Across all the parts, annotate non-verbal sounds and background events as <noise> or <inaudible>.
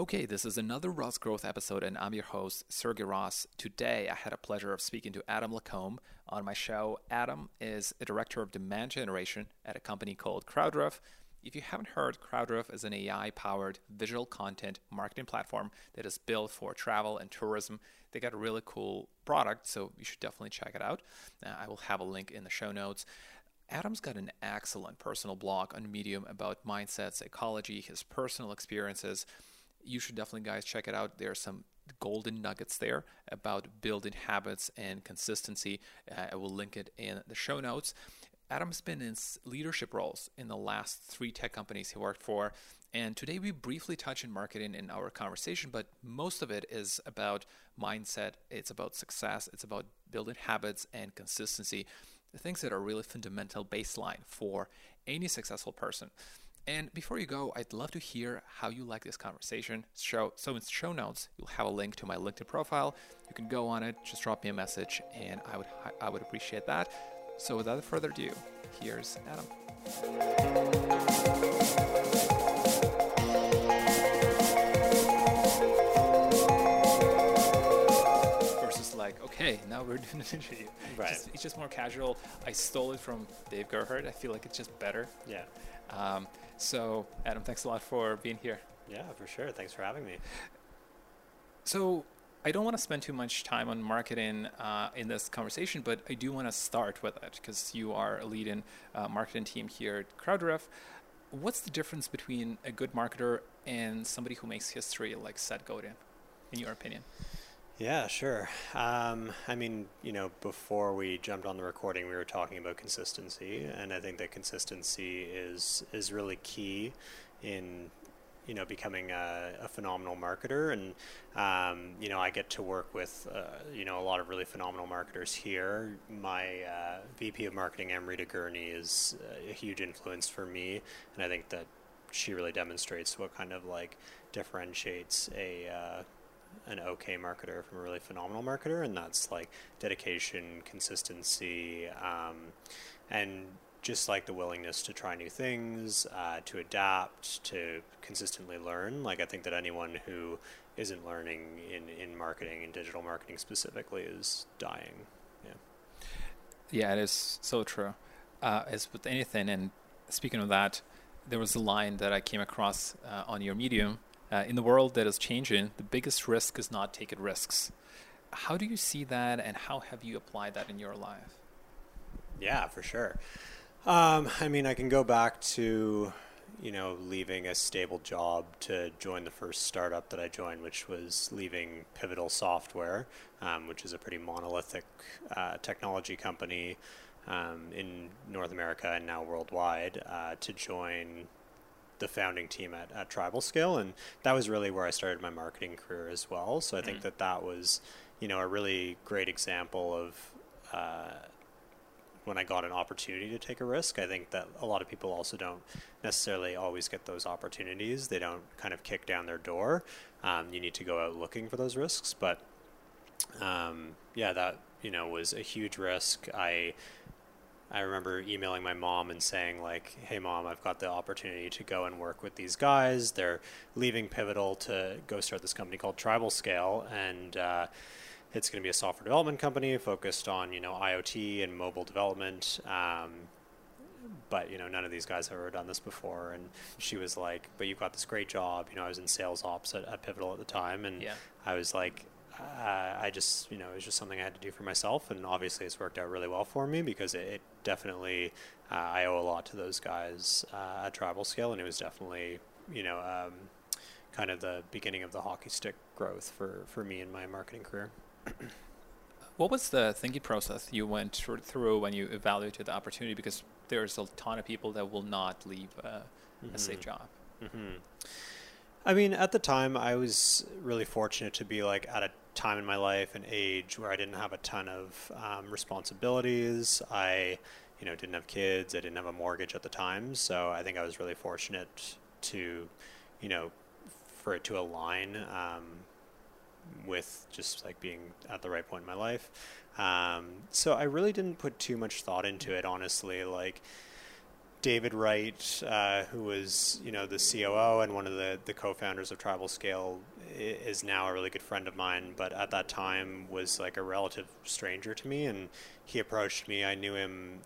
Okay, this is another Ross Growth episode, and I'm your host, Sergey Ross. Today, I had a pleasure of speaking to Adam Lacombe on my show. Adam is a director of demand generation at a company called CrowdRiff. If you haven't heard, CrowdRiff is an AI powered visual content marketing platform that is built for travel and tourism. They got a really cool product, so you should definitely check it out. Uh, I will have a link in the show notes. Adam's got an excellent personal blog on Medium about mindset, psychology, his personal experiences you should definitely, guys, check it out. There are some golden nuggets there about building habits and consistency. Uh, I will link it in the show notes. Adam's been in leadership roles in the last three tech companies he worked for. And today we briefly touch in marketing in our conversation, but most of it is about mindset. It's about success. It's about building habits and consistency, the things that are really fundamental baseline for any successful person. And before you go, I'd love to hear how you like this conversation. Show, so in the show notes, you'll have a link to my LinkedIn profile. You can go on it, just drop me a message, and I would I would appreciate that. So without further ado, here's Adam. Versus like, okay, now we're <laughs> doing an interview. Right. It's just, it's just more casual. I stole it from Dave Gerhardt. I feel like it's just better. Yeah. Um, so, Adam, thanks a lot for being here. Yeah, for sure. Thanks for having me. So, I don't want to spend too much time on marketing uh, in this conversation, but I do want to start with it because you are a leading uh, marketing team here at CrowdRiff. What's the difference between a good marketer and somebody who makes history like Seth Godin, in your opinion? Yeah, sure. Um, I mean, you know, before we jumped on the recording, we were talking about consistency, and I think that consistency is is really key in you know becoming a, a phenomenal marketer and um, you know I get to work with uh, you know a lot of really phenomenal marketers here my uh, VP of marketing Amrita Gurney is a huge influence for me and I think that she really demonstrates what kind of like differentiates a uh, an okay marketer from a really phenomenal marketer, and that's like dedication, consistency, um, and just like the willingness to try new things, uh, to adapt, to consistently learn. Like I think that anyone who isn't learning in, in marketing and digital marketing specifically is dying. Yeah. Yeah, it is so true. Uh, as with anything, and speaking of that, there was a line that I came across uh, on your Medium uh, in the world that is changing, the biggest risk is not taking risks. How do you see that, and how have you applied that in your life? Yeah, for sure. Um, I mean, I can go back to, you know, leaving a stable job to join the first startup that I joined, which was leaving Pivotal Software, um, which is a pretty monolithic uh, technology company um, in North America and now worldwide, uh, to join the founding team at, at Tribal Scale, and that was really where I started my marketing career as well. So I think mm. that that was, you know, a really great example of uh, when I got an opportunity to take a risk. I think that a lot of people also don't necessarily always get those opportunities. They don't kind of kick down their door. Um, you need to go out looking for those risks, but um, yeah, that you know was a huge risk. I I remember emailing my mom and saying like, "Hey mom, I've got the opportunity to go and work with these guys. They're leaving Pivotal to go start this company called Tribal Scale, and uh, it's going to be a software development company focused on you know IoT and mobile development." Um, but you know, none of these guys have ever done this before. And she was like, "But you've got this great job." You know, I was in sales ops at, at Pivotal at the time, and yeah. I was like, uh, I just, you know, it was just something I had to do for myself, and obviously it's worked out really well for me because it, it definitely, uh, I owe a lot to those guys uh, at Tribal Scale, and it was definitely, you know, um, kind of the beginning of the hockey stick growth for, for me in my marketing career. what was the thinking process you went through when you evaluated the opportunity? Because there's a ton of people that will not leave mm-hmm. a safe job. Mm-hmm. I mean, at the time, I was really fortunate to be like at a time in my life and age where I didn't have a ton of um, responsibilities. I, you know, didn't have kids. I didn't have a mortgage at the time, so I think I was really fortunate to, you know, for it to align um, with just like being at the right point in my life. Um, so I really didn't put too much thought into it, honestly. Like David Wright, uh, who was you know the COO and one of the, the co-founders of Tribal Scale, is now a really good friend of mine. But at that time was like a relative stranger to me, and he approached me. I knew him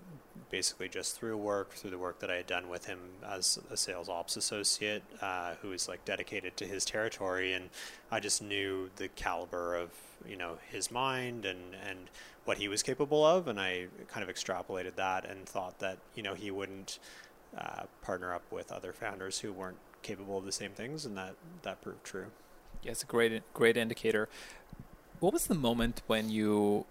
basically just through work, through the work that I had done with him as a sales ops associate, uh, who was like dedicated to his territory, and I just knew the caliber of you know his mind and and what he was capable of, and I kind of extrapolated that and thought that you know he wouldn't uh, partner up with other founders who weren't capable of the same things, and that that proved true. Yeah, it's a great great indicator. What was the moment when you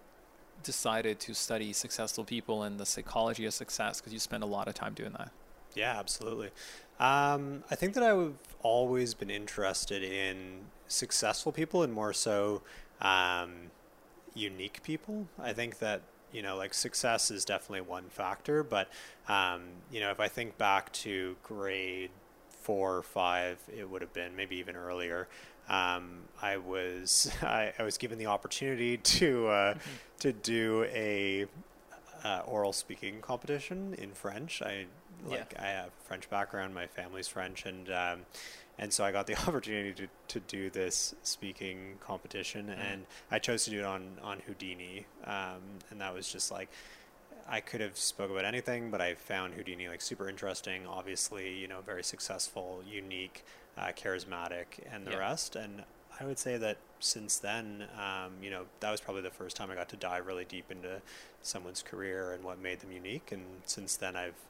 decided to study successful people and the psychology of success? Because you spend a lot of time doing that. Yeah, absolutely. Um, I think that I've always been interested in successful people and more so um, unique people. I think that you know, like success is definitely one factor, but um, you know, if I think back to grade four or five, it would have been maybe even earlier. Um, I was <laughs> I, I, was given the opportunity to uh, mm-hmm. to do a uh, oral speaking competition in French. I like yeah. I have French background. My family's French, and um, and so I got the <laughs> opportunity to, to do this speaking competition, mm. and I chose to do it on on Houdini, um, and that was just like I could have spoke about anything, but I found Houdini like super interesting. Obviously, you know, very successful, unique, uh, charismatic, and the yeah. rest. And I would say that since then, um, you know, that was probably the first time I got to dive really deep into someone's career and what made them unique. And since then, I've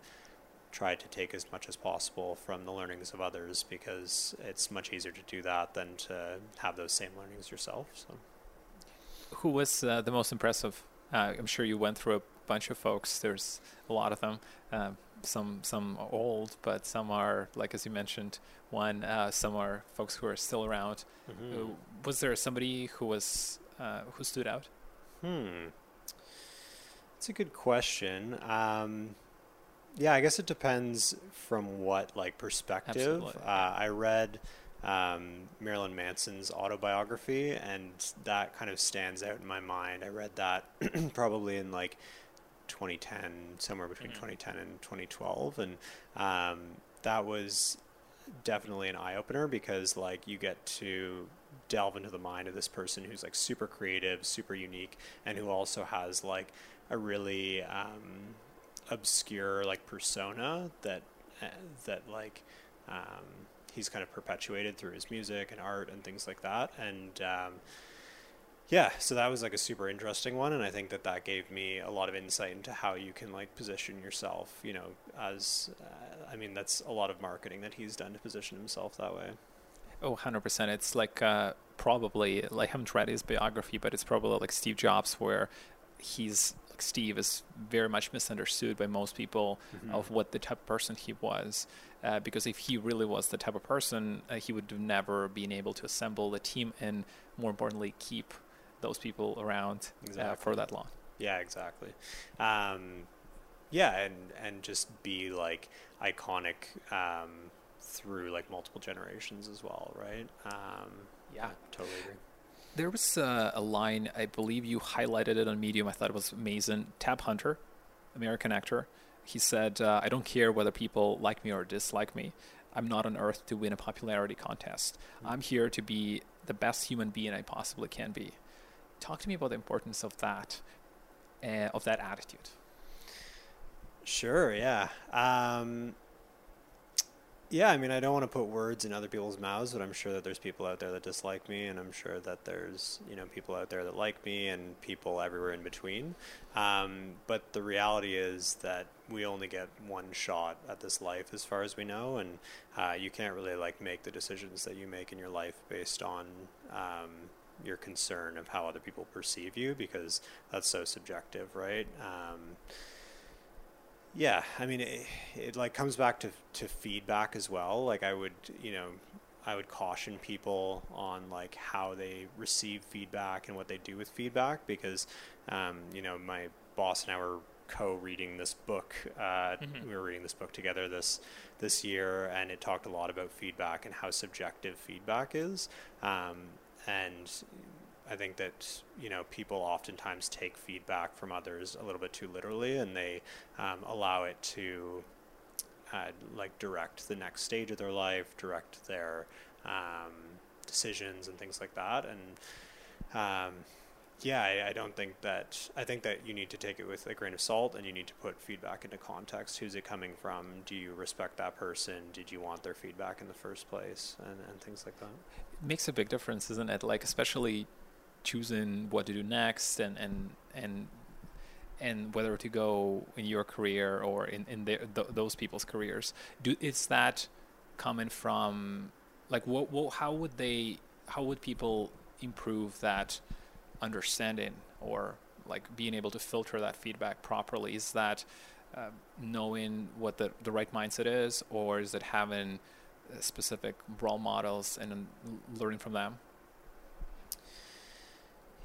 tried to take as much as possible from the learnings of others because it's much easier to do that than to have those same learnings yourself. So, who was uh, the most impressive? Uh, I'm sure you went through a bunch of folks. There's a lot of them. Uh, some some old, but some are like as you mentioned, one. Uh, some are folks who are still around. Mm-hmm. Uh, was there somebody who was uh, who stood out? Hmm. That's a good question. Um, yeah, I guess it depends from what like perspective. Uh, I read um, Marilyn Manson's autobiography, and that kind of stands out in my mind. I read that <clears throat> probably in like 2010, somewhere between mm-hmm. 2010 and 2012, and um, that was definitely an eye opener because like you get to delve into the mind of this person who's like super creative, super unique, and who also has like a really um, obscure like persona that uh, that like um, he's kind of perpetuated through his music and art and things like that and um, yeah so that was like a super interesting one and i think that that gave me a lot of insight into how you can like position yourself you know as uh, i mean that's a lot of marketing that he's done to position himself that way oh 100% it's like uh, probably like i haven't read his biography but it's probably like steve jobs where he's like Steve is very much misunderstood by most people mm-hmm. of what the type of person he was. Uh, because if he really was the type of person, uh, he would have never been able to assemble a team and, more importantly, keep those people around exactly. uh, for that long. Yeah, exactly. Um, yeah, and and just be like iconic um, through like multiple generations as well, right? Um, yeah, totally agree. There was uh, a line, I believe you highlighted it on Medium. I thought it was amazing. Tab Hunter, American actor, he said, uh, I don't care whether people like me or dislike me. I'm not on earth to win a popularity contest. Mm-hmm. I'm here to be the best human being I possibly can be. Talk to me about the importance of that, uh, of that attitude. Sure, yeah. Um, yeah, I mean, I don't want to put words in other people's mouths, but I'm sure that there's people out there that dislike me, and I'm sure that there's you know people out there that like me, and people everywhere in between. Um, but the reality is that we only get one shot at this life, as far as we know, and uh, you can't really like make the decisions that you make in your life based on. Um, your concern of how other people perceive you because that's so subjective, right? Um, yeah, I mean, it, it like comes back to, to feedback as well. Like I would, you know, I would caution people on like how they receive feedback and what they do with feedback because, um, you know, my boss and I were co-reading this book. Uh, mm-hmm. We were reading this book together this this year, and it talked a lot about feedback and how subjective feedback is. Um, and I think that you know people oftentimes take feedback from others a little bit too literally, and they um, allow it to uh, like direct the next stage of their life, direct their um, decisions and things like that. And um, yeah, I, I, don't think that. I think that you need to take it with a grain of salt, and you need to put feedback into context. Who's it coming from? Do you respect that person? Did you want their feedback in the first place? And, and things like that. It makes a big difference, isn't it? Like especially choosing what to do next, and and and and whether to go in your career or in in their, th- those people's careers. Do is that coming from like what, what how would they how would people improve that understanding or like being able to filter that feedback properly is that uh, knowing what the, the right mindset is or is it having uh, specific role models and learning from them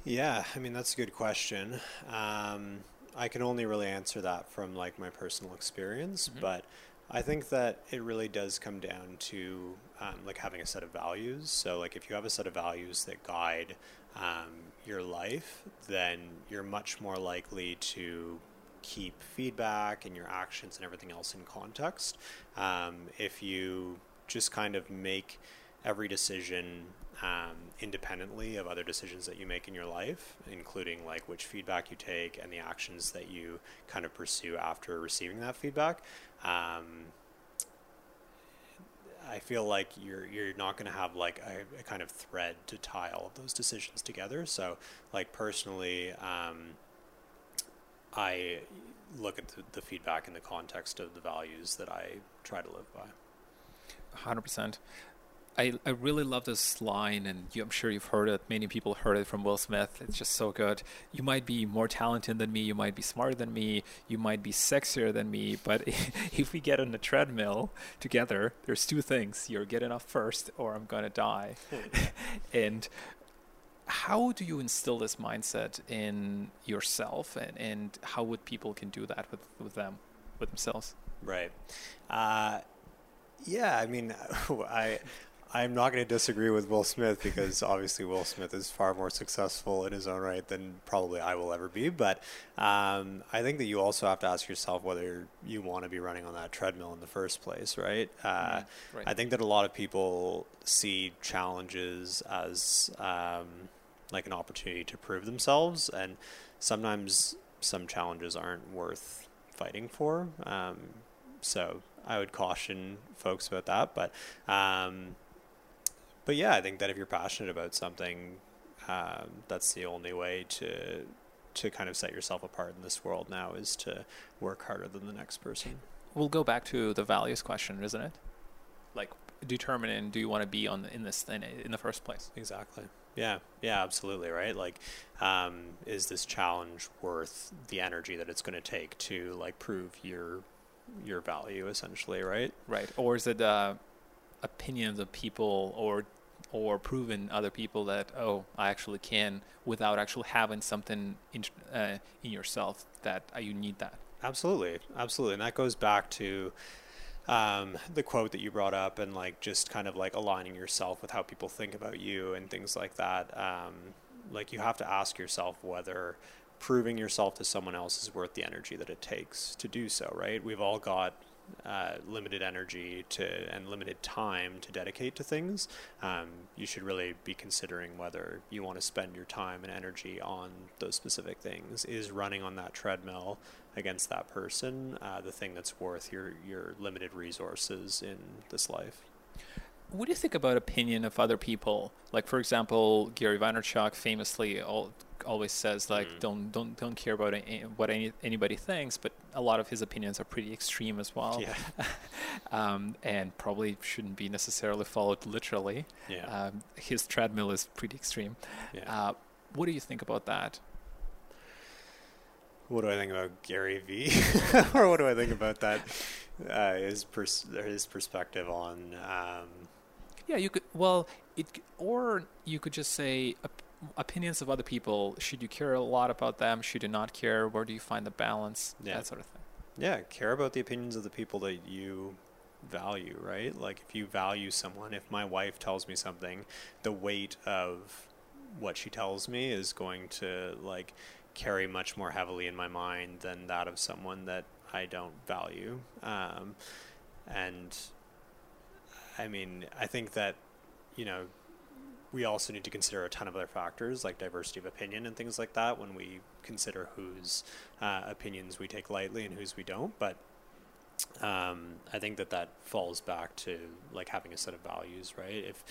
yeah i mean that's a good question um, i can only really answer that from like my personal experience mm-hmm. but I think that it really does come down to um, like having a set of values. So like if you have a set of values that guide um, your life, then you're much more likely to keep feedback and your actions and everything else in context. Um, if you just kind of make every decision um, independently of other decisions that you make in your life, including like which feedback you take and the actions that you kind of pursue after receiving that feedback. Um, I feel like you're you're not going to have like a, a, kind of thread to tie all of those decisions together. So, like personally, um, I look at the, the, feedback in the context of the values that I try to live by. Hundred percent. I, I really love this line, and you, I'm sure you've heard it. Many people heard it from Will Smith. It's just so good. You might be more talented than me. You might be smarter than me. You might be sexier than me. But <laughs> if we get on a treadmill together, there's two things: you're getting off first, or I'm gonna die. <laughs> and how do you instill this mindset in yourself, and, and how would people can do that with with them, with themselves? Right. Uh, yeah, I mean, <laughs> I I'm not going to disagree with Will Smith because obviously Will Smith is far more successful in his own right than probably I will ever be. But um, I think that you also have to ask yourself whether you want to be running on that treadmill in the first place, right? Uh, mm-hmm. right. I think that a lot of people see challenges as um, like an opportunity to prove themselves, and sometimes some challenges aren't worth fighting for. Um, so I would caution folks about that, but um, but yeah, I think that if you're passionate about something, um, that's the only way to to kind of set yourself apart in this world now is to work harder than the next person. We'll go back to the values question, isn't it? Like determining do you want to be on in this thing in the first place? Exactly. Yeah. Yeah. Absolutely. Right. Like, um, is this challenge worth the energy that it's going to take to like prove your your value, essentially? Right. Right. Or is it uh, opinions of people or or proven other people that oh I actually can without actually having something in, uh, in yourself that uh, you need that. Absolutely, absolutely, and that goes back to um, the quote that you brought up, and like just kind of like aligning yourself with how people think about you and things like that. Um, like you have to ask yourself whether proving yourself to someone else is worth the energy that it takes to do so. Right? We've all got uh, limited energy to and limited time to dedicate to things, um, you should really be considering whether you want to spend your time and energy on those specific things. Is running on that treadmill against that person uh, the thing that's worth your your limited resources in this life? What do you think about opinion of other people? Like, for example, Gary Vaynerchuk famously all, always says like, mm. don't don't don't care about any, what any, anybody thinks, but a lot of his opinions are pretty extreme as well, yeah. <laughs> um, and probably shouldn't be necessarily followed literally. Yeah. Um, his treadmill is pretty extreme. Yeah. Uh, what do you think about that? What do I think about Gary V, <laughs> or what do I think about that? Uh, his pers- his perspective on um, yeah, you could. Well, it or you could just say op- opinions of other people. Should you care a lot about them? Should you not care? Where do you find the balance? Yeah. That sort of thing. Yeah, care about the opinions of the people that you value, right? Like if you value someone, if my wife tells me something, the weight of what she tells me is going to like carry much more heavily in my mind than that of someone that I don't value. Um, and I mean, I think that you know we also need to consider a ton of other factors like diversity of opinion and things like that when we consider whose uh, opinions we take lightly and whose we don't. But um, I think that that falls back to like having a set of values, right? If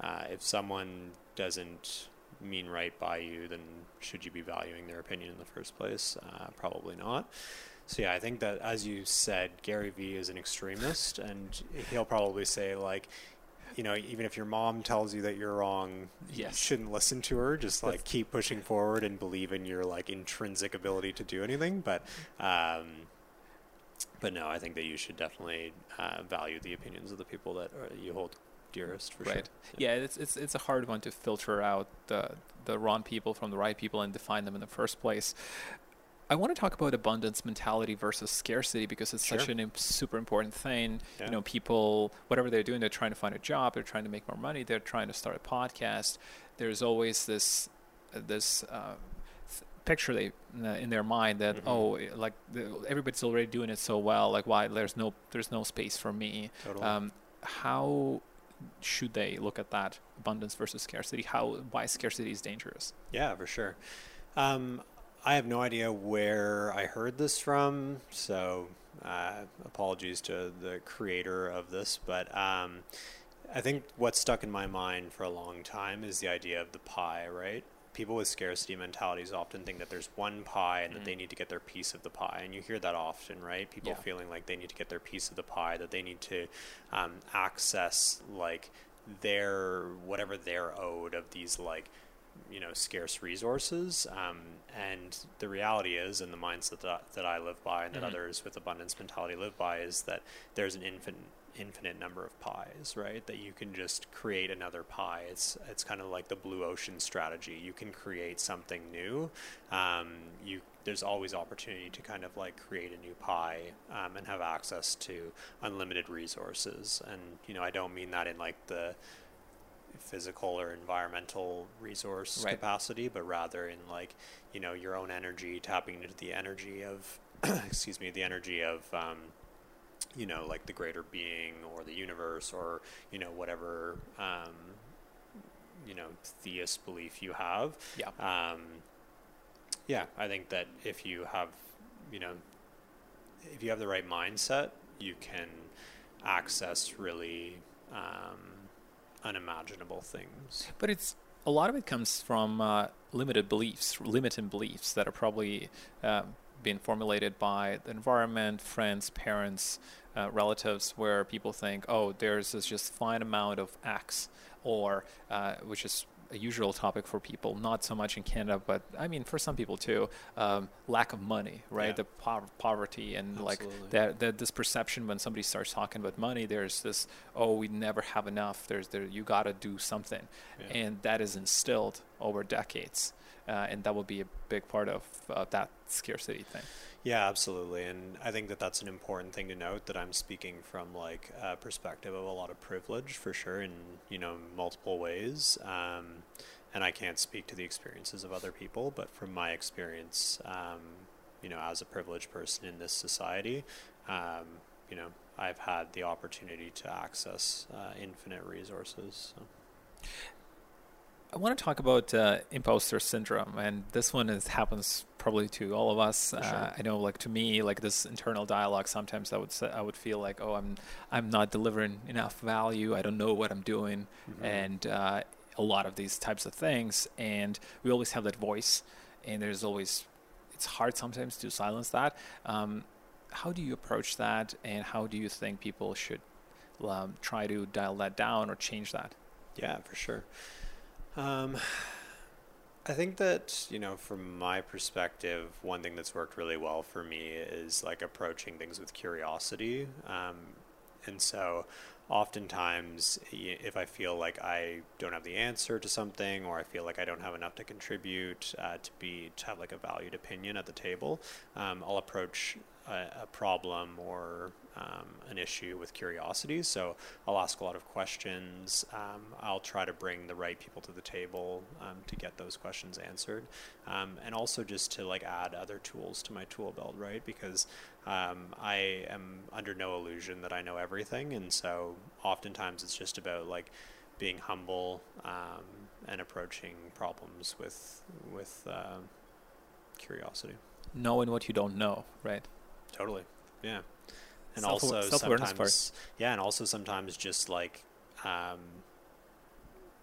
uh, if someone doesn't mean right by you, then should you be valuing their opinion in the first place? Uh, probably not. So yeah, I think that as you said, Gary Vee is an extremist, and he'll probably say like, you know, even if your mom tells you that you're wrong, Yes. you shouldn't listen to her. Just like keep pushing forward and believe in your like intrinsic ability to do anything. But, um, but no, I think that you should definitely uh, value the opinions of the people that uh, you hold dearest for right. sure. Yeah, it's it's it's a hard one to filter out the the wrong people from the right people and define them in the first place. I want to talk about abundance mentality versus scarcity because it's such Sure. an im- super important thing. Yeah. You know, people, whatever they're doing, they're trying to find a job, they're trying to make more money, they're trying to start a podcast. There's always this uh, this uh, th- picture they uh, in their mind that Mhm. oh, eh, like the, everybody's already doing it so well. Like why there's no there's no space for me. Totally. Um, how should they look at that abundance versus scarcity? How why scarcity is dangerous? Yeah, for sure. Um, I have no idea where I heard this from, so uh, apologies to the creator of this. But um, I think what stuck in my mind for a long time is the idea of the pie, right? People with scarcity mentalities often think that there's one pie and that they need to get their piece of the pie. And you hear that often, right? People Yeah. feeling like they need to get their piece of the pie, that they need to um, access like their whatever they're owed of these like you know scarce resources. Um, and the reality is and the mindset that, that i live by and that Mhm. others with abundance mentality live by is that there's an infinite infinite number of pies right? That you can just create another pie. It's it's kind of like the blue ocean strategy. You can create something new. Um, you there's always opportunity to kind of like create a new pie um, and have access to unlimited resources. And you know i don't mean that in like the physical or environmental resource Right. capacity, but rather in like you know your own energy, tapping into the energy of <clears throat> excuse me, the energy of um, you know like the greater being or the universe or you know whatever um, you know theist belief you have. Yeah. Um, yeah, I think that if you have you know if you have the right mindset, you can access really um, unimaginable things. But it's a lot of it comes from uh, limited beliefs, limiting beliefs that are probably uh, being formulated by the environment, friends, parents, uh, relatives, where people think, oh, there's this just fine amount of X, or uh, which is a usual topic for people, not so much in Canada, but I mean for some people too, um, lack of money, right? Yeah. The po- poverty and like that, that this perception when somebody starts talking about money, there's this, oh, we never have enough. There's there, you got to do something, Yeah. and that is instilled over decades, uh, and that will be a big part of uh, that scarcity thing. Yeah, absolutely, and I think that that's an important thing to note. That I'm speaking from like a perspective of a lot of privilege, for sure, in you know multiple ways. Um, and I can't speak to the experiences of other people, but from my experience, um, you know, as a privileged person in this society, um, you know, I've had the opportunity to access uh, infinite resources. So. I want to talk about uh, imposter syndrome, and this one is happens probably to all of us. For Uh. I know, like to me, like this internal dialogue. Sometimes I would say, I would feel like, oh, I'm I'm not delivering enough value. I don't know what I'm doing, Mhm. and uh, a lot of these types of things. And we always have that voice, and there's always it's hard sometimes to silence that. Um, how do you approach that, and how do you think people should um, try to dial that down or change that? Yeah, for sure. Um, I think that, you know, from my perspective, one thing that's worked really well for me is like approaching things with curiosity. Um, and so oftentimes, if I feel like I don't have the answer to something or I feel like I don't have enough to contribute uh, to be, to have like a valued opinion at the table, um, I'll approach a, a problem or um, an issue with curiosity. So I'll ask a lot of questions. Um, I'll try to bring the right people to the table um, to get those questions answered, um, and also just to like add other tools to my tool belt, right? Because um, I am under no illusion that I know everything, and so oftentimes it's just about like being humble um, and approaching problems with with uh, curiosity. Knowing what you don't know, right? Totally. Yeah. And Self- also sometimes, yeah, and also sometimes just like um,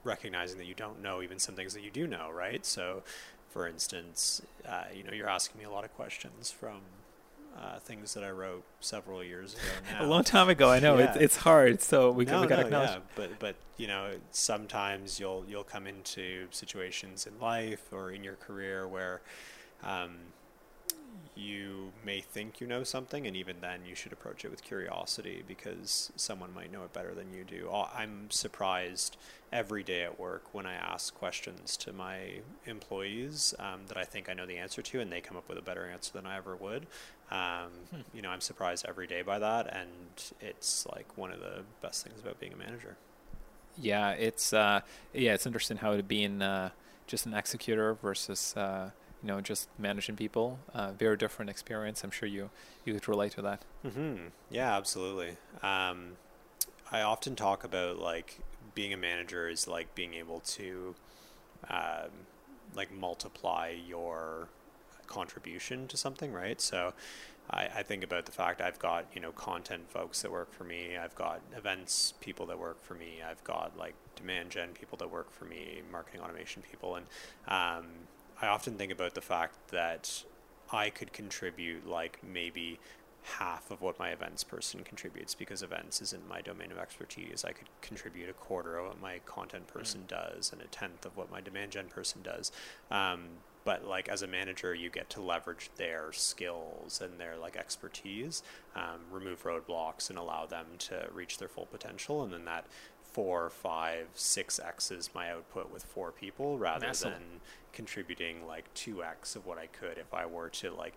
recognizing that you don't know even some things that you do know, right? So, for instance, uh, you know, you're asking me a lot of questions from uh, things that I wrote several years ago. <laughs> Now. A long time ago, I know it's it's hard. So we no, we gotta no, acknowledge. yeah, but but you know, sometimes you'll you'll come into situations in life or in your career where um, you may think you know something, and even then, you should approach it with curiosity because someone might know it better than you do. I'm surprised every day at work when I ask questions to my employees um, that I think I know the answer to, and they come up with a better answer than I ever would. Um, Hmm. You know, I'm surprised every day by that, and it's like one of the best things about being a manager. Yeah, it's uh, yeah, it's interesting how it being uh, just an executor versus uh, you know just managing people. Uh, very different experience. I'm sure you you could relate to that. hmm Yeah, absolutely. Um, I often talk about like being a manager is like being able to um, like multiply your contribution to something, right? So I, I think about the fact I've got you know content folks that work for me. I've got events people that work for me. I've got like demand gen people that work for me, marketing automation people, and um, I often think about the fact that I could contribute like maybe half of what my events person contributes because events isn't my domain of expertise. I could contribute a quarter of what my content person does and a tenth of what my demand gen person does. Um, but like as a manager, you get to leverage their skills and their like expertise, um, remove roadblocks, and allow them to reach their full potential. And then that four, five, six x's my output with four people rather than contributing like two x of what I could if I were to like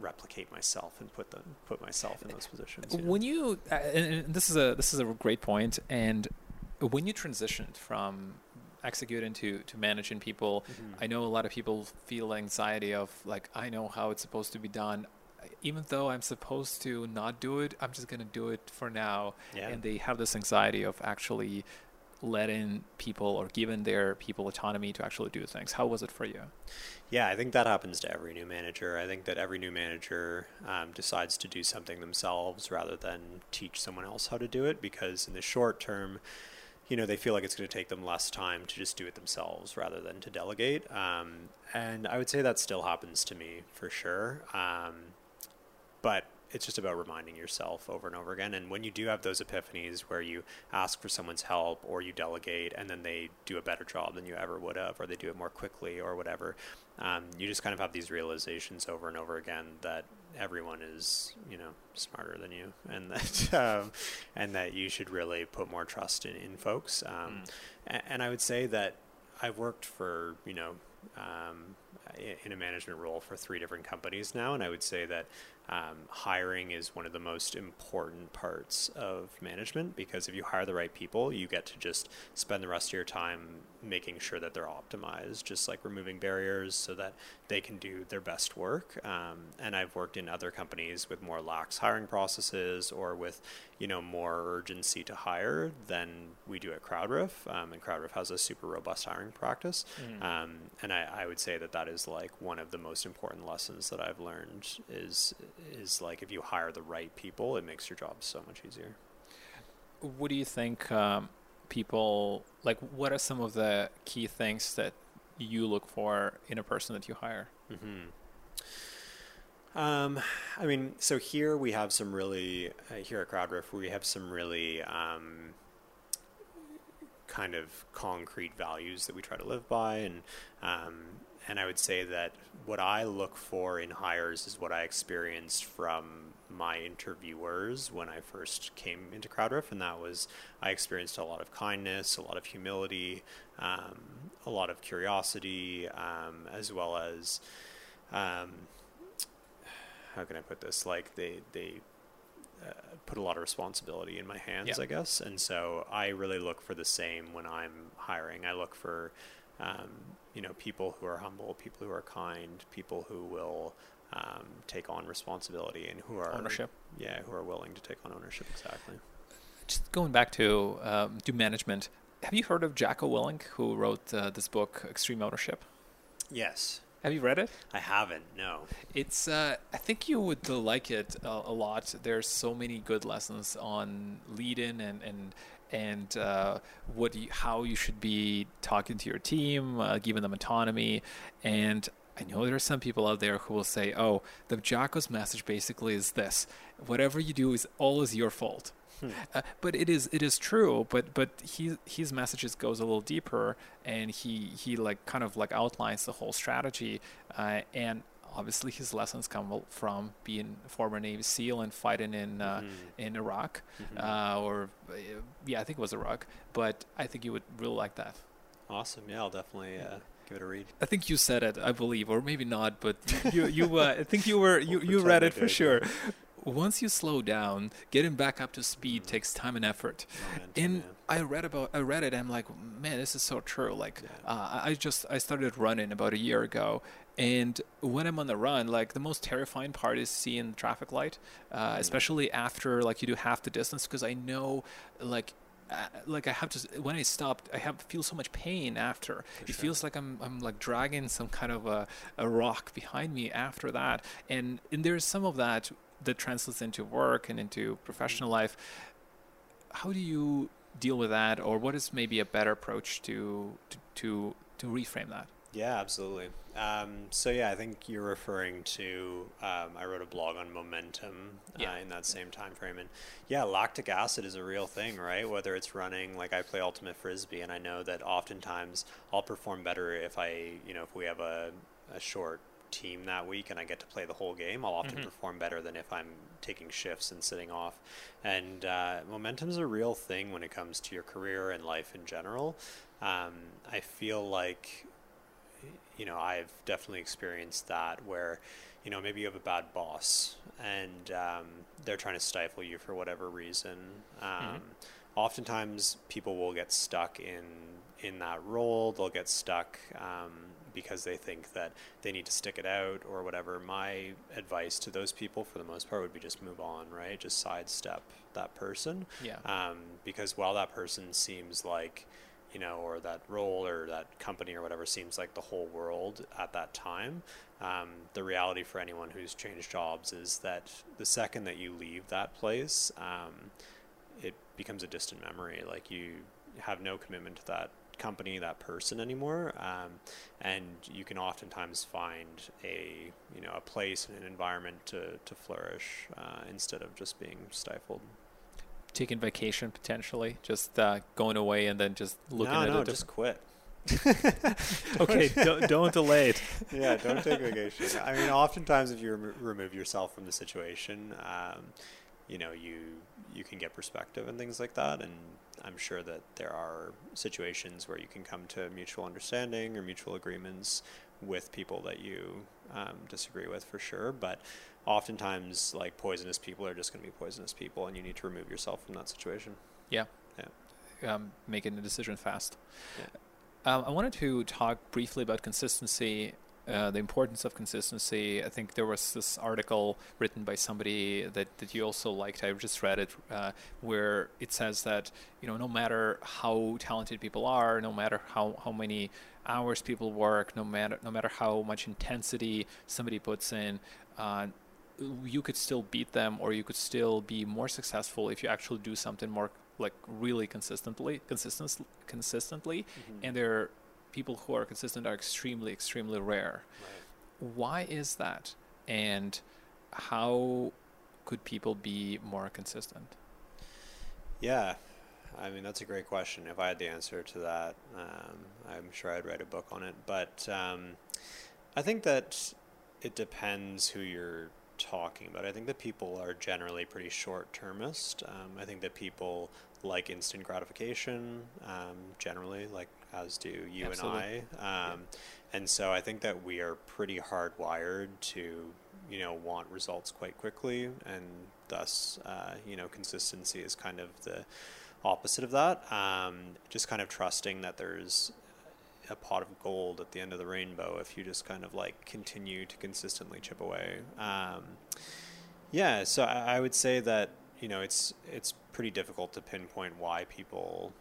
replicate myself and put them put myself in those positions. you know? When you uh, and this is a this is a great point, and when you transitioned from executing to to managing people, Mhm. I know a lot of people feel anxiety of like I know how it's supposed to be done. Even though I'm supposed to not do it, I'm just gonna do it for now. Yeah. And they have this anxiety of actually letting people or giving their people autonomy to actually do things. How was it for you? Yeah, I think that happens to every new manager. I think that every new manager um, decides to do something themselves rather than teach someone else how to do it because in the short term, you know, they feel like it's going to take them less time to just do it themselves rather than to delegate. Um, and I would say that still happens to me for sure. Um, but it's just about reminding yourself over and over again. And when you do have those epiphanies where you ask for someone's help or you delegate and then they do a better job than you ever would have, or they do it more quickly or whatever, um, you just kind of have these realizations over and over again that everyone is, you know, smarter than you, and <laughs> that um, and that you should really put more trust in, in folks. Um, a- and I would say that I've worked for, you know, um, in a management role for three different companies now, and I would say that um, hiring is one of the most important parts of management because if you hire the right people, you get to just spend the rest of your time making sure that they're optimized, just like removing barriers so that they can do their best work. Um, and I've worked in other companies with more lax hiring processes or with, you know, more urgency to hire than we do at CrowdRiff. Um, and CrowdRiff has a super robust hiring practice. Um, and I, I would say that that is like one of the most important lessons that I've learned is is like if you hire the right people, it makes your job so much easier. What do you think um, people like? What are some of the key things that you look for in a person that you hire? Mm-hmm. Um, I mean, so here we have some really uh, here at CrowdRiff we have some really um, kind of concrete values that we try to live by, and um, and I would say that what I look for in hires is what I experienced from my interviewers when I first came into CrowdRiff, and that was I experienced a lot of kindness, a lot of humility, um, a lot of curiosity, um, as well as um, how can I put this? Like they they uh, put a lot of responsibility in my hands, Yeah. I guess, and so I really look for the same when I'm hiring. I look for um, you know, people who are humble, people who are kind, people who will um, take on responsibility and who are ownership. Yeah, who are willing to take on ownership. Exactly. Just going back to um, to management. Have you heard of Jocko Willink, who wrote uh, this book, Extreme Ownership? Yes. Have you read it? I haven't. No. It's. Uh, I think you would like it a, a, lot. There's so many good lessons on lead in and and and uh, what you, how you should be talking to your team, uh, giving them autonomy, and I know there are some people out there who will say, "Oh, the Jocko's message basically is this: whatever you do is always your fault." Hmm. Uh, but it is it is true. But but he his messages goes a little deeper, and he he like kind of like outlines the whole strategy, uh, and obviously his lessons come from being a former Navy SEAL and fighting in uh, mm-hmm. in Iraq, mm-hmm. uh, or uh, yeah, I think it was Iraq. But I think you would really like that. Awesome. Yeah, I'll definitely uh, give it a read. I think you said it, I believe, or maybe not, but you you uh, I think you were you, <laughs> you read it for sure. Once you slow down, getting back up to speed mm-hmm. takes time and effort. Momentum, and yeah. I read about I read it. I'm like, man, this is so true. Like, yeah. uh, I just I started running about a year ago, and when I'm on the run, like the most terrifying part is seeing the traffic light, uh, mm. especially after like you do half the distance, because I know like uh, like I have to when I stopped, I have feel so much pain after. For it sure. feels like I'm I'm like dragging some kind of a, a rock behind me after that, and and there's some of that that translates into work and into professional life. How do you deal with that, or what is maybe a better approach to to to, to reframe that? Yeah, absolutely. Um, so yeah, I think you're referring to. Um, I wrote a blog on momentum uh, in that same time frame, and yeah, lactic acid is a real thing, right? Whether it's running, like I play ultimate frisbee, and I know that oftentimes I'll perform better if I, you know, if we have a, a short team that week and I get to play the whole game, I'll often mm-hmm. perform better than if I'm taking shifts and sitting off. And uh, momentum is a real thing when it comes to your career and life in general. Um, I feel like you know, I've definitely experienced that where, you know, maybe you have a bad boss and um, they're trying to stifle you for whatever reason. Um, mm-hmm. Oftentimes, people will get stuck in in that role. They'll get stuck um, because they think that they need to stick it out or whatever. My advice to those people, for the most part, would be just move on. Right, just sidestep that person. Yeah. Um, because while that person seems like you know, or that role or that company or whatever seems like the whole world at that time. Um, the reality for anyone who's changed jobs is that the second that you leave that place, um, it becomes a distant memory. Like you have no commitment to that company, that person anymore, um, and you can oftentimes find a you know a place and an environment to to flourish uh, instead of just being stifled taking vacation potentially, just uh, going away and then just looking no, at no, it. just quit. <laughs> okay, <laughs> don't, don't delay it. <laughs> yeah, don't take vacation. I mean, oftentimes if you rem- remove yourself from the situation, um, you know, you you can get perspective and things like that. And I'm sure that there are situations where you can come to mutual understanding or mutual agreements with people that you um, disagree with for sure. But oftentimes like poisonous people are just going to be poisonous people and you need to remove yourself from that situation yeah yeah um, making a decision fast yeah. um, i wanted to talk briefly about consistency uh, the importance of consistency. I think there was this article written by somebody that, that you also liked. I just read it, uh, where it says that you know no matter how talented people are, no matter how, how many hours people work, no matter no matter how much intensity somebody puts in, uh, you could still beat them or you could still be more successful if you actually do something more like really consistently consistent consistently mm-hmm. and there are people who are consistent are extremely extremely rare right. why is that and how could people be more consistent yeah I mean, that's a great question. If I had the answer to that, um, I'm sure I'd write a book on it. But um, I think that it depends who you're talking about. I think that people are generally pretty short termist. Um, I think that people like instant gratification um, generally, like as do you Absolutely. and I. Um, yeah. And so I think that we are pretty hardwired to, you know, want results quite quickly, and thus, uh, you know, consistency is kind of the opposite of that. Um, just kind of trusting that there's a pot of gold at the end of the rainbow if you just kind of like continue to consistently chip away. Um, yeah, so I, I would say that you know it's it's pretty difficult to pinpoint why people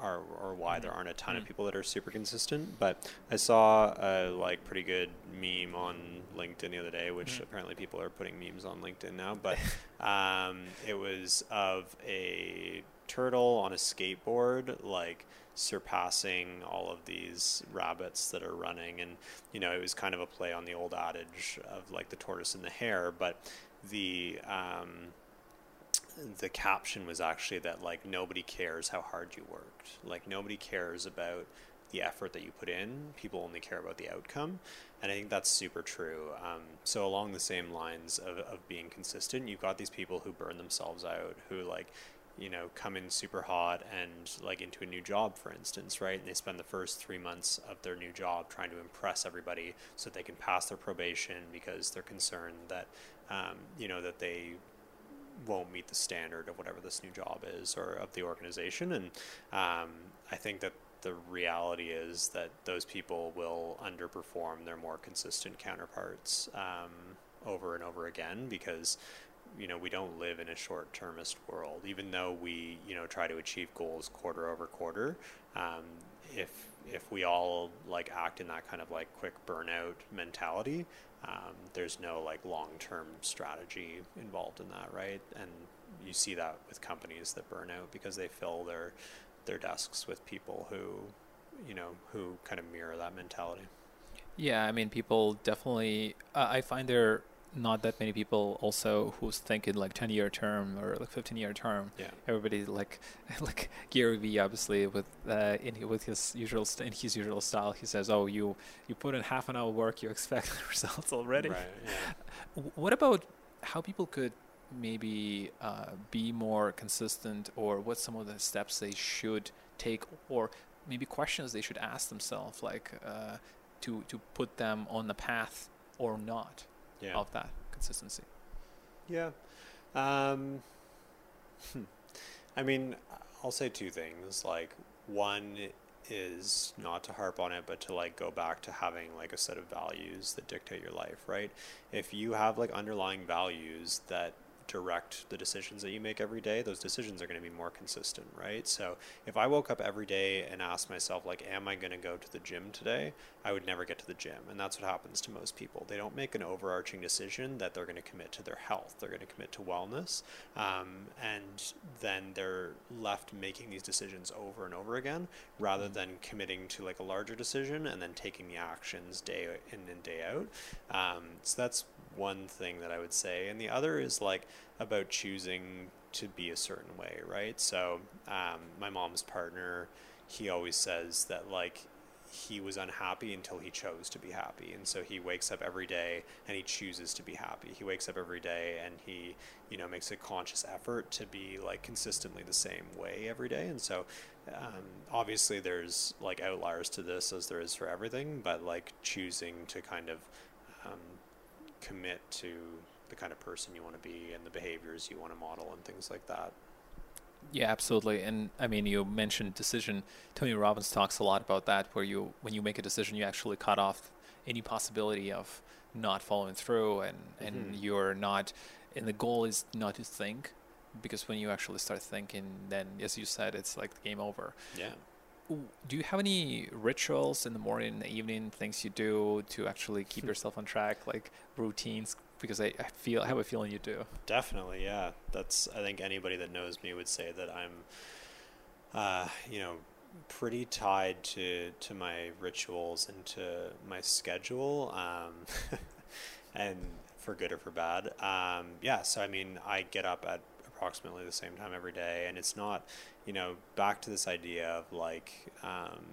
are or why there aren't a ton of Mm. people that are super consistent. But I saw a like pretty good meme on LinkedIn the other day, which Mhm. apparently people are putting memes on LinkedIn now. But <laughs> um, it was of a turtle on a skateboard, like surpassing all of these rabbits that are running, and you know it was kind of a play on the old adage of like the tortoise and the hare, but the um, the caption was actually that like nobody cares how hard you worked. Like nobody cares about the effort that you put in. People only care about the outcome. And i think that's super true. Um, so along the same lines of, of being consistent you've got these people who burn themselves out who like you know come in super hot and like into a new job for instance right and they spend the first three months of their new job trying to impress everybody so they can pass their probation because they're concerned that um, you know that they won't meet the standard of whatever this new job is or of the organization. And um, I think that the reality is that those people will underperform their more consistent counterparts um, over and over again because you know we don't live in a short-termist world even though we you know try to achieve goals quarter over quarter um, if if we all like act in that kind of like quick burnout mentality um, there's no like long-term strategy involved in that right and you see that with companies that burn out because they fill their their desks with people who you know who kind of mirror that mentality Yeah, I mean, people definitely. Uh, I find there not that many people also who's thinking like ten year term or like fifteen year term. yeah Everybody like <laughs> like Gary Vee obviously with uh, in with his usual st- in his usual style. He says, "Oh, you you put in half an hour work, you expect <laughs> results already." right yeah What about how people could maybe uh, be more consistent, or what some of the steps they should take, or maybe questions they should ask themselves, like uh, to to put them on the path or not yeah of that consistency. Yeah. Um, hmm. I mean, I'll say two things. Like, one is not to harp on it, but to like go back to having like a set of values that dictate your life, right? If you have like underlying values that direct the decisions that you make every day, those decisions are going to be more consistent, right? So if I woke up every day and asked myself, like, am I going to go to the gym today? I would never get to the gym. And that's what happens to most people. They don't make an overarching decision that they're going to commit to their health, they're going to commit to wellness. Um, and then they're left making these decisions over and over again rather than committing to like a larger decision and then taking the actions day in and day out. Um, so that's one thing that I would say. And the other is like about choosing to be a certain way, right? So um, my mom's partner, he always says that like he was unhappy until he chose to be happy and so he wakes up every day and he chooses to be happy he wakes up every day and he you know makes a conscious effort to be like consistently the same way every day and so um, obviously there's like outliers to this as there is for everything but like choosing to kind of um, commit to the kind of person you want to be and the behaviors you want to model and things like that Yeah, absolutely. And I mean, you mentioned decision. Tony Robbins talks a lot about that, where you, when you make a decision, you actually cut off any possibility of not following through, and and Mhm. you're not. And the goal is not to think, because when you actually start thinking, then as you said, it's like game over. yeah Do you have any rituals in the morning, in the evening, things you do to actually keep yourself on track, like routines? Because I, I feel I have a feeling you do. Definitely, yeah. That's I think anybody that knows me would say that I'm, uh, you know, pretty tied to to my rituals and to my schedule, um, <laughs> and for good or for bad. Um, yeah. So I mean, I get up at approximately the same time every day, and it's not, you know, back to this idea of like. Um,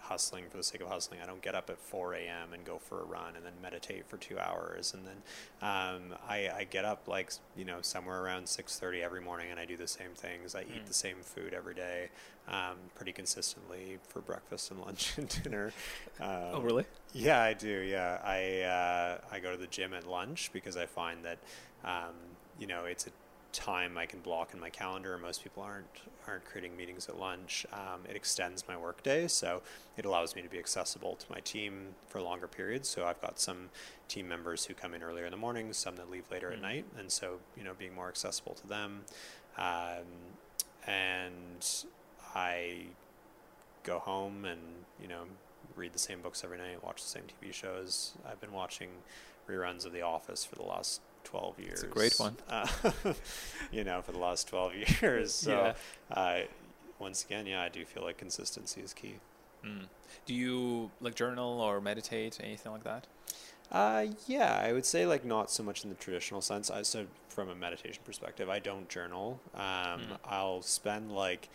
hustling for the sake of hustling. I don't get up at 4 a.m. and go for a run and then meditate for two hours. And then um, I, I get up like, you know, somewhere around 6.30 every morning and I do the same things. I eat Mm. the same food every day um, pretty consistently for breakfast and <laughs> lunch and dinner. Um, oh, really? yeah, I do. Yeah, I uh, I go to the gym at lunch because I find that um, you know it's a time I can block in my calendar. Most people aren't aren't creating meetings at lunch. Um, it extends my workday, so it allows me to be accessible to my team for longer periods. So I've got some team members who come in earlier in the morning, some that leave later mm-hmm. at night, and so you know being more accessible to them. Um, and I go home and you know read the same books every night, watch the same TV shows. I've been watching reruns of The Office for the last 12 years. It's a great one. Uh, <laughs> you know, for the last 12 <laughs> years. So, yeah. uh, once again, yeah, I do feel like consistency is key. Mm. Do you like journal or meditate, anything like that? Uh, yeah, I would say like not so much in the traditional sense. I so from a meditation perspective, I don't journal. Um, mm. I'll spend like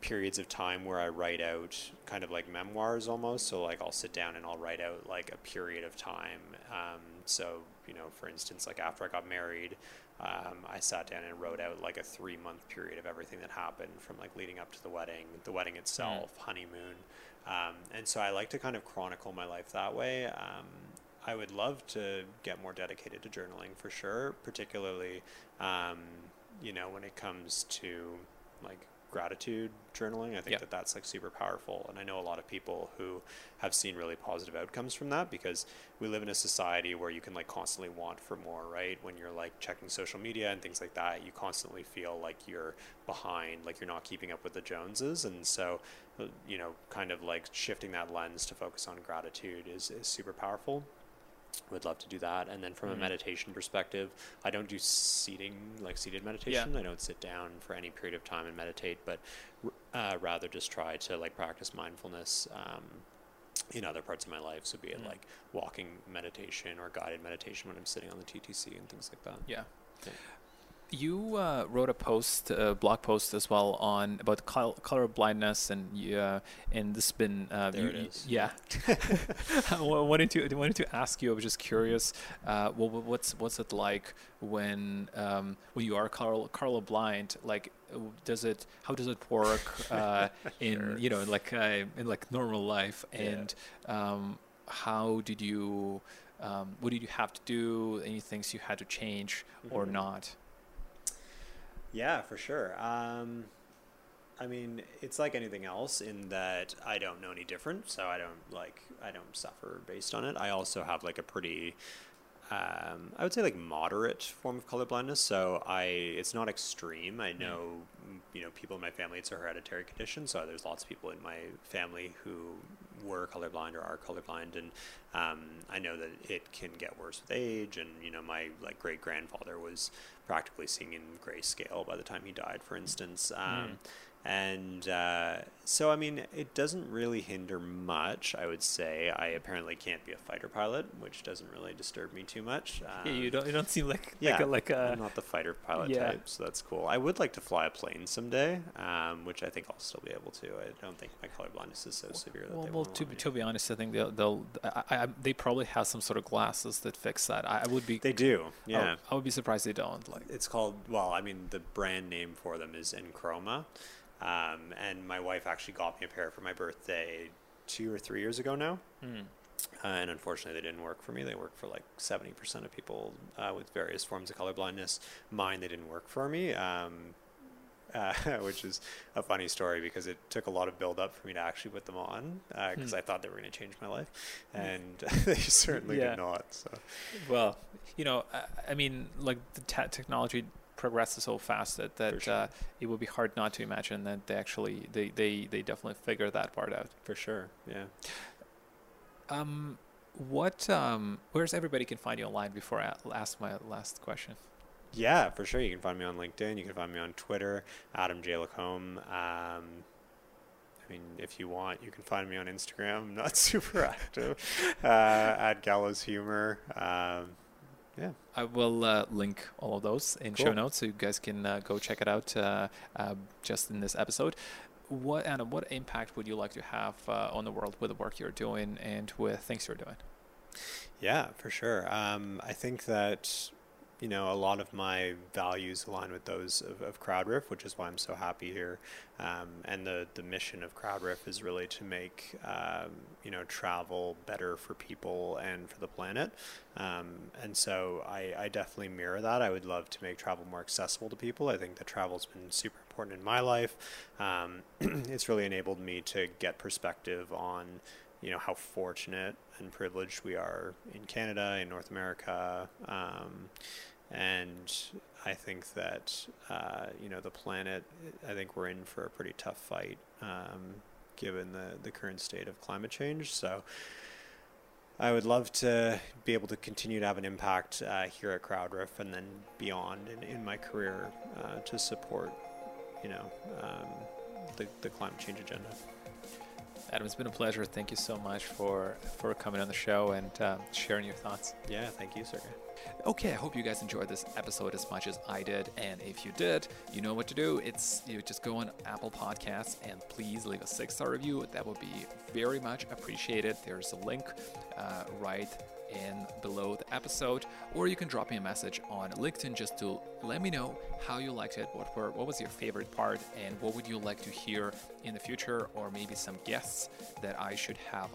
periods of time where I write out kind of like memoirs almost. So like I'll sit down and I'll write out like a period of time. Um, so you know, for instance, like after I got married, um, I sat down and wrote out like a three month period of everything that happened from like leading up to the wedding, the wedding itself, mm. honeymoon. Um, and so I like to kind of chronicle my life that way. Um, I would love to get more dedicated to journaling for sure, particularly, um, you know, when it comes to like gratitude journaling. I think that that's like super powerful. And I know a lot of people who have seen really positive outcomes from that because we live in a society where you can like constantly want for more, right? When you're like checking social media and things like that, you constantly feel like you're behind, like you're not keeping up with the Joneses. And so, uh, you know, kind of like shifting that lens to focus on gratitude is, is super powerful would love to do that. And then from mm-hmm. a meditation perspective, I don't do seating, like seated meditation. Yeah. I don't sit down for any period of time and meditate, but uh, rather just try to like practice mindfulness um, in other parts of my life. So be it mm-hmm. like walking meditation or guided meditation when I'm sitting on the TTC and things like that. Yeah. yeah. You uh, wrote a post, a blog post as well on about col- color blindness, and uh, and this has been uh, there you, it is. yeah. I wanted to wanted to ask you. I was just curious. Uh, well, what's what's it like when um, when you are color color blind? Like, does it how does it work uh, <laughs> in sure. you know like uh, in like normal life? And yeah. um, how did you? Um, what did you have to do? Any things you had to change mm-hmm. or not? Yeah, for sure. Um, I mean, it's like anything else in that I don't know any different, so I don't like I don't suffer based on it. I also have like a pretty um, I would say like moderate form of colorblindness. So I, it's not extreme. I know, mm. you know, people in my family, it's a hereditary condition. So there's lots of people in my family who were colorblind or are colorblind, and um, I know that it can get worse with age. And you know, my like great grandfather was practically seeing in grayscale by the time he died, for instance. Um, mm and uh, so I mean it doesn't really hinder much. I would say I apparently can't be a fighter pilot, which doesn't really disturb me too much. Um, yeah, you um, don't you don't seem like yeah, like a, like a I'm not the fighter pilot yeah. type, so that's cool. I would like to fly a plane someday, um, which I think I'll still be able to. I don't think my color blindness is so severe that well, they well to be, to be honest, I think they'll, they'll I, I, they probably have some sort of glasses that fix that. I, I would be they do yeah. I, I would be surprised they don't. Like it's called well, I mean the brand name for them is EnChroma. Um, and my wife actually got me a pair for my birthday two or three years ago now. Mm. Uh, and unfortunately, they didn't work for me. They work for like 70% of people uh, with various forms of color blindness. Mine, they didn't work for me, um, uh, <laughs> which is a funny story because it took a lot of build up for me to actually put them on because uh, mm. I thought they were going to change my life. Hmm. And <laughs> they certainly yeah. did not. So. Well, you know, I, I mean, like the technology progresses so fast that, that sure. uh, it would be hard not to imagine that they actually they, they, they definitely figure that part out for sure yeah um what um where's everybody can find you online before i ask my last question yeah for sure you can find me on linkedin you can find me on twitter adam j lacombe um I mean, if you want, you can find me on Instagram. I'm not <laughs> super active. Uh, at Gallows Humor. Um, yeah. I will uh, link all of those in cool. show notes so you guys can uh, go check it out uh, uh just in this episode. What Anna, what impact would you like to have uh, on the world with the work you're doing and with things you're doing? Yeah, for sure. Um, I think that you know, a lot of my values align with those of, of CrowdRiff, which is why I'm so happy here. Um, and the, the mission of CrowdRiff is really to make, um, you know, travel better for people and for the planet. Um, and so I, I definitely mirror that. I would love to make travel more accessible to people. I think that travel's been super important in my life. Um, <clears throat> it's really enabled me to get perspective on, you know, how fortunate and privileged we are in Canada, in North America. Um, and I think that uh, you know the planet. I think we're in for a pretty tough fight, um, given the the current state of climate change. So. I would love to be able to continue to have an impact uh, here at CrowdRiff and then beyond in, in my career uh, to support, you know, um, the, the climate change agenda. Adam, it's been a pleasure. Thank you so much for for coming on the show and uh, sharing your thoughts. Yeah, thank you, Sergey. Okay, I hope you guys enjoyed this episode as much as I did. And if you did, you know what to do. It's you just go on Apple Podcasts and please leave a six star review. That would be very much appreciated. There's a link uh, right in below the episode, or you can drop me a message on LinkedIn just to let me know how you liked it, what were what was your favorite part, and what would you like to hear in the future, or maybe some guests that I should have